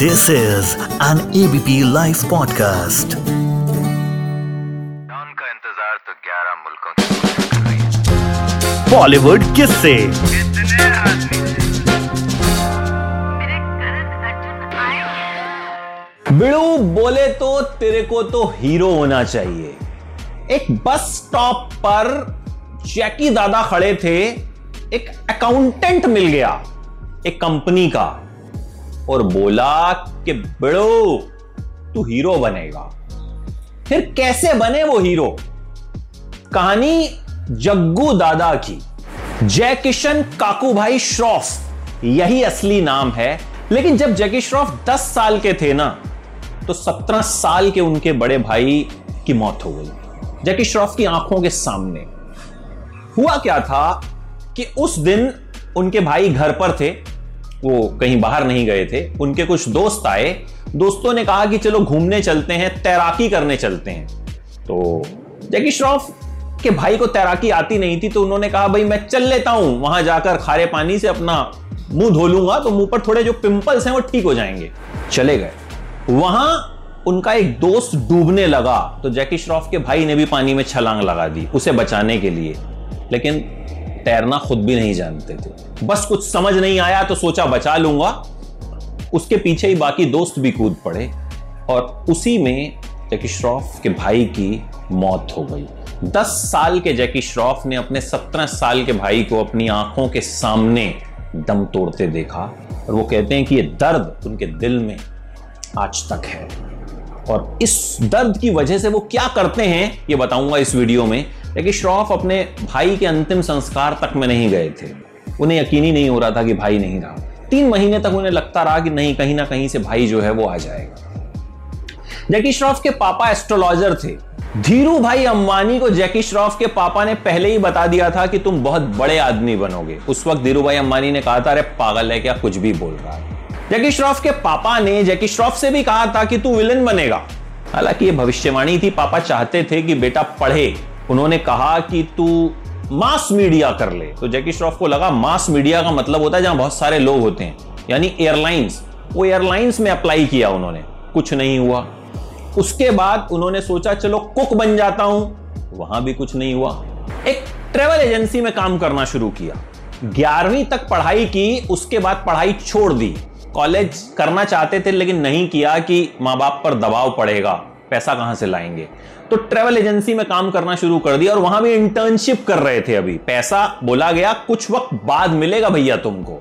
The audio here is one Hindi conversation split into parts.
This is an ABP Life podcast. Don का इंतज़ार तो 11 मुल्कों की बॉलीवुड आए हैं। बिड़ू बोले तो तेरे को तो हीरो होना चाहिए। एक बस स्टॉप पर जैकी दादा खड़े थे। एक अकाउंटेंट मिल गया एक कंपनी का। और बोला कि बिड़ू, तू हीरो बनेगा। फिर कैसे बने वो हीरो? कहानी जग्गू दादा की। जय किशन काकू भाई श्रॉफ, यही असली नाम है। लेकिन जब जैकी श्रॉफ 10 साल के थे ना तो 17 साल के उनके बड़े भाई की मौत हो गई। जैकी श्रॉफ की आँखों के सामने। हुआ क्या था कि उस दिन उनके भाई घर पर थे वो कहीं बाहर नहीं गए थे, उनके कुछ दोस्त आए। दोस्तों ने कहा कि चलो घूमने चलते हैं, तैराकी करने चलते हैं। तो जैकी श्रॉफ के भाई को तैराकी आती नहीं थी तो उन्होंने कहा, भाई, मैं चल लेता हूँ, वहाँ जाकर खारे पानी से अपना मुँह धो लूँगा तो मुँह पर थोड़े जो पिंपल्स हैं वो ठीक हो जाएँगे। चले गए। वहाँ उनका एक दोस्त डूबने लगा तो जैकी श्रॉफ के भाई ने भी पानी में छलांग लगा दी, उसे बचाने के लिए। लेकिन तैरना खुद भी नहीं जानते थे। बस कुछ समझ नहीं आया तो सोचा बचा लूँगा। उसके पीछे ही बाकी दोस्त भी कूद पड़े और उसी में जैकी श्रॉफ के भाई की मौत हो गई। दस साल के जैकी श्रॉफ ने अपने सत्रह साल के भाई को अपनी आँखों के सामने दम तोड़ते देखा और वो कहते हैं कि ये दर्द उनके दिल में आज तक है। और इस दर्द की वजह से वो क्या करते हैं, ये बताऊँगा इस वीडियो में। लेकिन श्रॉफ अपने भाई के अंतिम संस्कार तक में नहीं गए थे। उन्हें यकीन ही नहीं हो रहा था कि भाई नहीं रहा। तीन महीने तक उन्हें लगता रहा कि नहीं, कहीं ना कहीं से भाई जो है वो आ जाएगा। जैकी श्रॉफ के पापा एस्ट्रोलॉजर थे। धीरू भाई अंबानी को जैकी श्रॉफ के पापा ने पहले ही बता दिया था कि तुम बहुत बड़े आदमी बनोगे। उस वक्त धीरू भाई अंबानी ने कहा था, अरे, पागल है क्या? कुछ भी बोल रहा है। जैकी श्रॉफ के पापा ने, जैकी श्रॉफ से भी कहा था कि तू विलन बनेगा। हालाँकि ये भविष्यवाणी थी, पापा चाहते थे कि बेटा पढ़े। उन्होंने कहा कि तू मास मीडिया कर ले। तो जैकी श्रॉफ को लगा, मास मीडिया का मतलब होता है जहाँ बहुत सारे लोग होते हैं, यानी एयरलाइंस। वो एयरलाइंस में अप्लाई किया उन्होंने, कुछ नहीं हुआ। उसके बाद उन्होंने सोचा, चलो कुक बन जाता हूँ। वहाँ भी कुछ नहीं हुआ। एक ट्रेवल एजेंसी में काम करना शुरू किया। ग्यारहवीं तक पढ़ाई की, उसके बाद पढ़ाई छोड़ दी। कॉलेज करना चाहते थे, लेकिन नहीं किया कि माँ बाप पर दबाव पड़ेगा। पैसा कहाँ से लाएँगे? तो ट्रेवल एजेंसी में काम करना शुरू कर दिया और वहाँ भी इंटर्नशिप कर रहे थे अभी। पैसा बोला गया, कुछ वक्त बाद मिलेगा भैया तुमको।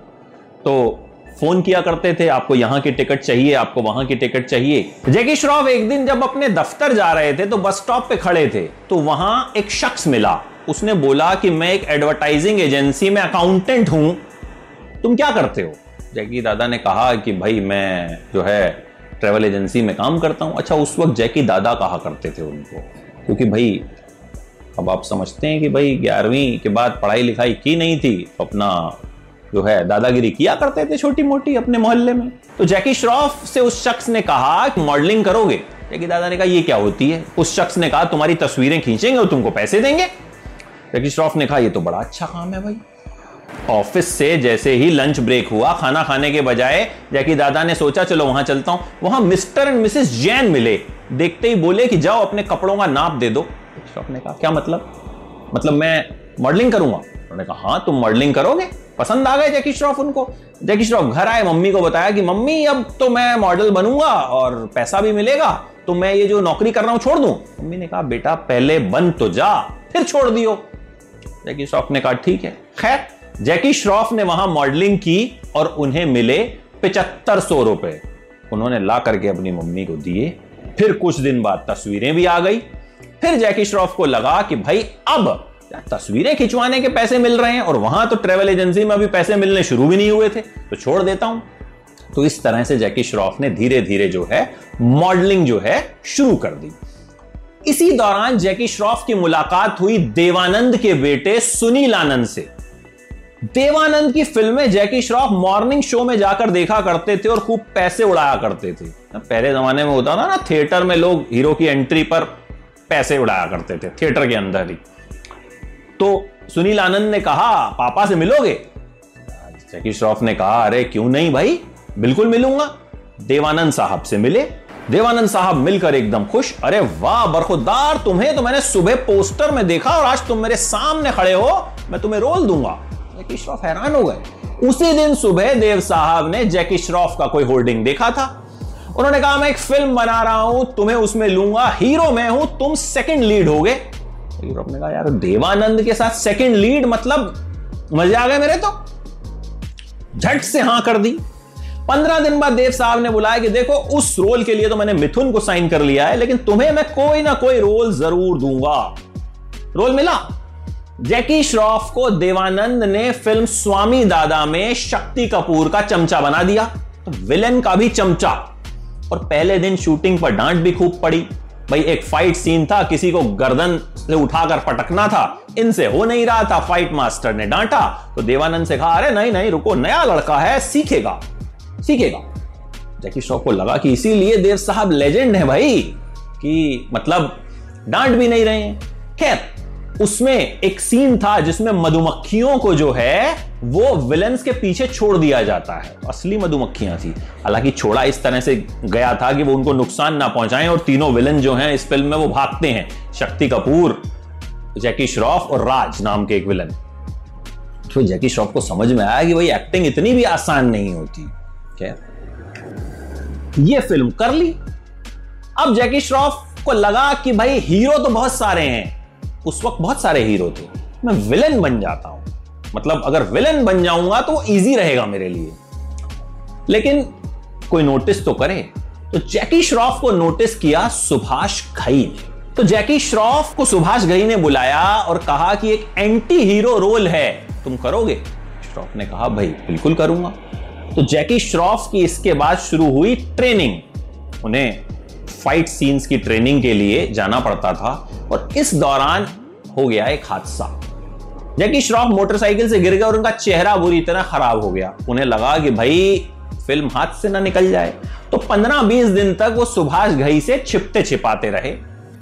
तो फ़ोन किया करते थे, आपको यहाँ की टिकट चाहिए, आपको वहाँ की टिकट चाहिए। जैकी श्रॉफ, एक दिन जब अपने दफ्तर जा रहे थे तो बस स्टॉप पे खड़े थे। तो वहाँ एक शख्स मिला। उसने बोला कि मैं एक एडवर्टाइजिंग एजेंसी में अकाउंटेंट हूँ। तुम क्या करते हो? जैकी दादा ने कहा कि भाई, मैं जो है ट्रेवल एजेंसी में काम करता हूँ। अच्छा उस वक्त जैकी दादा कहा करते थे उनको, क्योंकि भाई, अब आप समझते हैं कि भाई, ग्यारहवीं के बाद पढ़ाई लिखाई की नहीं थी अपना जो है, दादागिरी किया करते थे छोटी मोटी अपने मोहल्ले में। तो जैकी श्रॉफ से उस शख्स ने कहा मॉडलिंग करोगे? जैकी दादा ने कहा, ये क्या होती है? उस शख्स ने कहा, तुम्हारी तस्वीरें खींचेंगे और तुमको पैसे देंगे। जैकी श्रॉफ ने कहा, ये तो बड़ा अच्छा काम है भाई। ऑफ़िस से जैसे ही लंच ब्रेक हुआ, खाना खाने के बजाय जैकी दादा ने सोचा, चलो वहाँ चलता हूँ। वहाँ मिस्टर एंड मिसेस जैन मिले। देखते ही बोले कि, जाओ, अपने कपड़ों का नाप दे दो। ने कहा क्या मतलब? मतलब मैं मॉडलिंग करूँगा? उन्होंने कहा हाँ तुम मॉडलिंग करोगे? पसंद आ गए जैकी श्रॉफ उनको? जैकी श्रॉफ घर आए, मम्मी को बताया कि, मम्मी, अब तो मैं मॉडल बनूँगा और पैसा भी मिलेगा तो मैं ये जो नौकरी कर रहा हूँ, छोड़ दूँ? मम्मी ने कहा, बेटा, पहले बन तो जा, फिर छोड़ दियो। जैकी श्रॉफ ने कहा, ठीक है, खैर जैकी श्रॉफ ने वहाँ मॉडलिंग की और उन्हें मिले पिचहत्तर सौ रुपए। उन्होंने ला करके अपनी मम्मी को दिए। फिर कुछ दिन बाद तस्वीरें भी आ गई। फिर जैकी श्रॉफ को लगा कि भाई, अब तस्वीरें खिंचवाने के पैसे मिल रहे हैं और वहाँ तो ट्रेवल एजेंसी में अभी पैसे मिलने शुरू भी नहीं हुए थे। तो छोड़ देता हूँ। तो इस तरह से जैकी श्रॉफ ने धीरे धीरे जो है, मॉडलिंग जो है, शुरू कर दी। इसी दौरान जैकी श्रॉफ की मुलाकात हुई देवानंद के बेटे सुनील आनंद से। देवानंद की फ़िल्में जैकी श्रॉफ मॉर्निंग शो में जाकर देखा करते थे और खूब पैसे उड़ाया करते थे। पहले जमाने में होता था ना, थिएटर में लोग हीरो की एंट्री पर पैसे उड़ाया करते थे, थिएटर के अंदर ही। तो सुनील आनंद ने कहा, पापा से मिलोगे? जैकी श्रॉफ ने कहा, अरे, क्यों नहीं भाई? बिल्कुल मिलूँगा। देवानंद साहब से मिले। देवानंद साहब मिलकर एकदम खुश, अरे वाह, बरखुदार, तुम्हें तो मैंने सुबह पोस्टर में देखा और आज तुम मेरे सामने खड़े हो, मैं तुम्हें रोल दूँगा। जैकी श्रॉफ हैरान हो गए। उसी दिन सुबह देव साहब ने जैकी श्रॉफ का कोई होर्डिंग देखा था। उन्होंने कहा, मैं एक फ़िल्म बना रहा हूँ, तुम्हें उसमें लूँगा। हीरो मैं हूँ, तुम सेकंड लीड हो गए ने कहा, यार, देवानंद के साथ सेकंड लीड मतलब मज़े आ गए मेरे तो। झट से हाँ कर दी। पंद्रह दिन बाद देव साहब ने बुलाया कि देखो, उस रोल के लिए तो मैंने मिथुन को साइन कर लिया है, लेकिन तुम्हें मैं कोई ना कोई रोल ज़रूर दूँगा। रोल मिला? जैकी श्रॉफ को देवानंद ने फ़िल्म स्वामी दादा में शक्ति कपूर का चमचा बना दिया। तो विलेन का भी चमचा। और पहले दिन शूटिंग पर डांट भी खूब पड़ी। भाई, एक फाइट सीन था, किसी को गर्दन से उठाकर पटकना था। इनसे हो नहीं रहा था फाइट मास्टर ने डांटा। तो देवानंद से कहा, अरे नहीं नहीं, रुको, नया लड़का है, सीखेगा। सीखेगा। जैकी श्रॉफ को लगा कि इसीलिए देव साहब लेजेंड है भाई, कि मतलब डांट भी नहीं रहे खैर उसमें एक सीन था जिसमें मधुमक्खियों को जो है, वो विलन्स के पीछे छोड़ दिया जाता है। असली मधुमक्खियाँ थी। हालाँकि छोड़ा इस तरह से गया था कि वो उनको नुकसान ना पहुंचाएँ और तीनों विलन जो हैं इस फ़िल्म में वो भागते हैं। शक्ति कपूर, जैकी श्रॉफ और राज नाम के एक विलन तो जैकी श्रॉफ को समझ में आया कि भाई एक्टिंग इतनी भी आसान नहीं होती। क्या? ये फ़िल्म कर ली। अब जैकी श्रॉफ को लगा कि भाई हीरो तो बहुत सारे हैं। उस वक्त बहुत सारे हीरो थे। मैं विलन बन जाता हूँ। मतलब अगर विलन बन जाऊँगा तो इजी रहेगा मेरे लिए। लेकिन कोई नोटिस तो करे। तो जैकी श्रॉफ को नोटिस किया सुभाष घई ने। तो जैकी श्रॉफ को सुभाष घई ने बुलाया और कहा कि एक एंटी हीरो रोल है। तुम करोगे? श्रॉफ ने कहा, भाई, बिल्कुल करूँगा। तो जैकी श्रॉफ की इसके बाद शुरू हुई ट्रेनिंग उन्हें फाइट सीन्स की ट्रेनिंग के लिए जाना पड़ता था और इस दौरान हो गया एक हादसा। जैकी श्रॉफ मोटरसाइकिल से गिर गया और उनका चेहरा बुरी तरह खराब हो गया। उन्हें लगा कि भाई, फ़िल्म हाथ से ना निकल जाए। तो 15-20 दिन तक वो सुभाष घई से छिपते छिपाते रहे।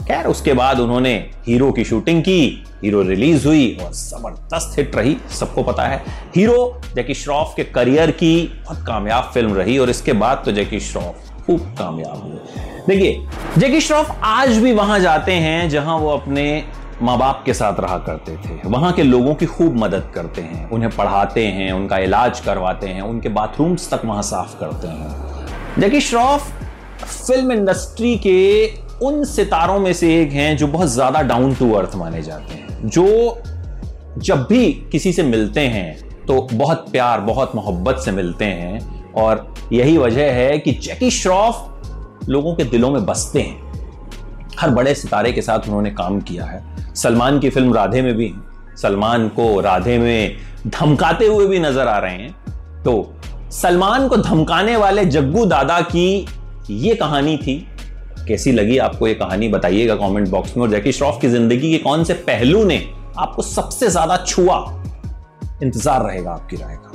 खैर, उसके बाद उन्होंने हीरो की शूटिंग की, हीरो रिलीज़ हुई और ज़बरदस्त हिट रही, सबको पता है। हीरो जैकी श्रॉफ के करियर की बहुत कामयाब फ़िल्म रही और इसके बाद तो जैकी श्रॉफ खूब कामयाब हुए। देखिए, जैकी श्रॉफ आज भी वहाँ जाते हैं जहाँ वो अपने माँ बाप के साथ रहा करते थे। वहाँ के लोगों की खूब मदद करते हैं, उन्हें पढ़ाते हैं, उनका इलाज करवाते हैं, उनके बाथरूम्स तक वहाँ साफ़ करते हैं। जैकी श्रॉफ फ़िल्म इंडस्ट्री के उन सितारों में से एक हैं जो बहुत ज़्यादा डाउन टू अर्थ माने जाते हैं। जो जब भी किसी से मिलते हैं तो बहुत प्यार, बहुत मोहब्बत से मिलते हैं और यही वजह है कि जैकी श्रॉफ लोगों के दिलों में बसते हैं। हर बड़े सितारे के साथ उन्होंने काम किया है। सलमान की फ़िल्म राधे में भी सलमान को राधे में धमकाते हुए भी नज़र आ रहे हैं। तो सलमान को धमकाने वाले जग्गू दादा की ये कहानी थी। कैसी लगी आपको ये कहानी? बताइएगा कमेंट बॉक्स में। और जैकी श्रॉफ की ज़िंदगी के कौन से पहलू ने आपको सबसे ज़्यादा छुआ? इंतज़ार रहेगा आपकी राय का।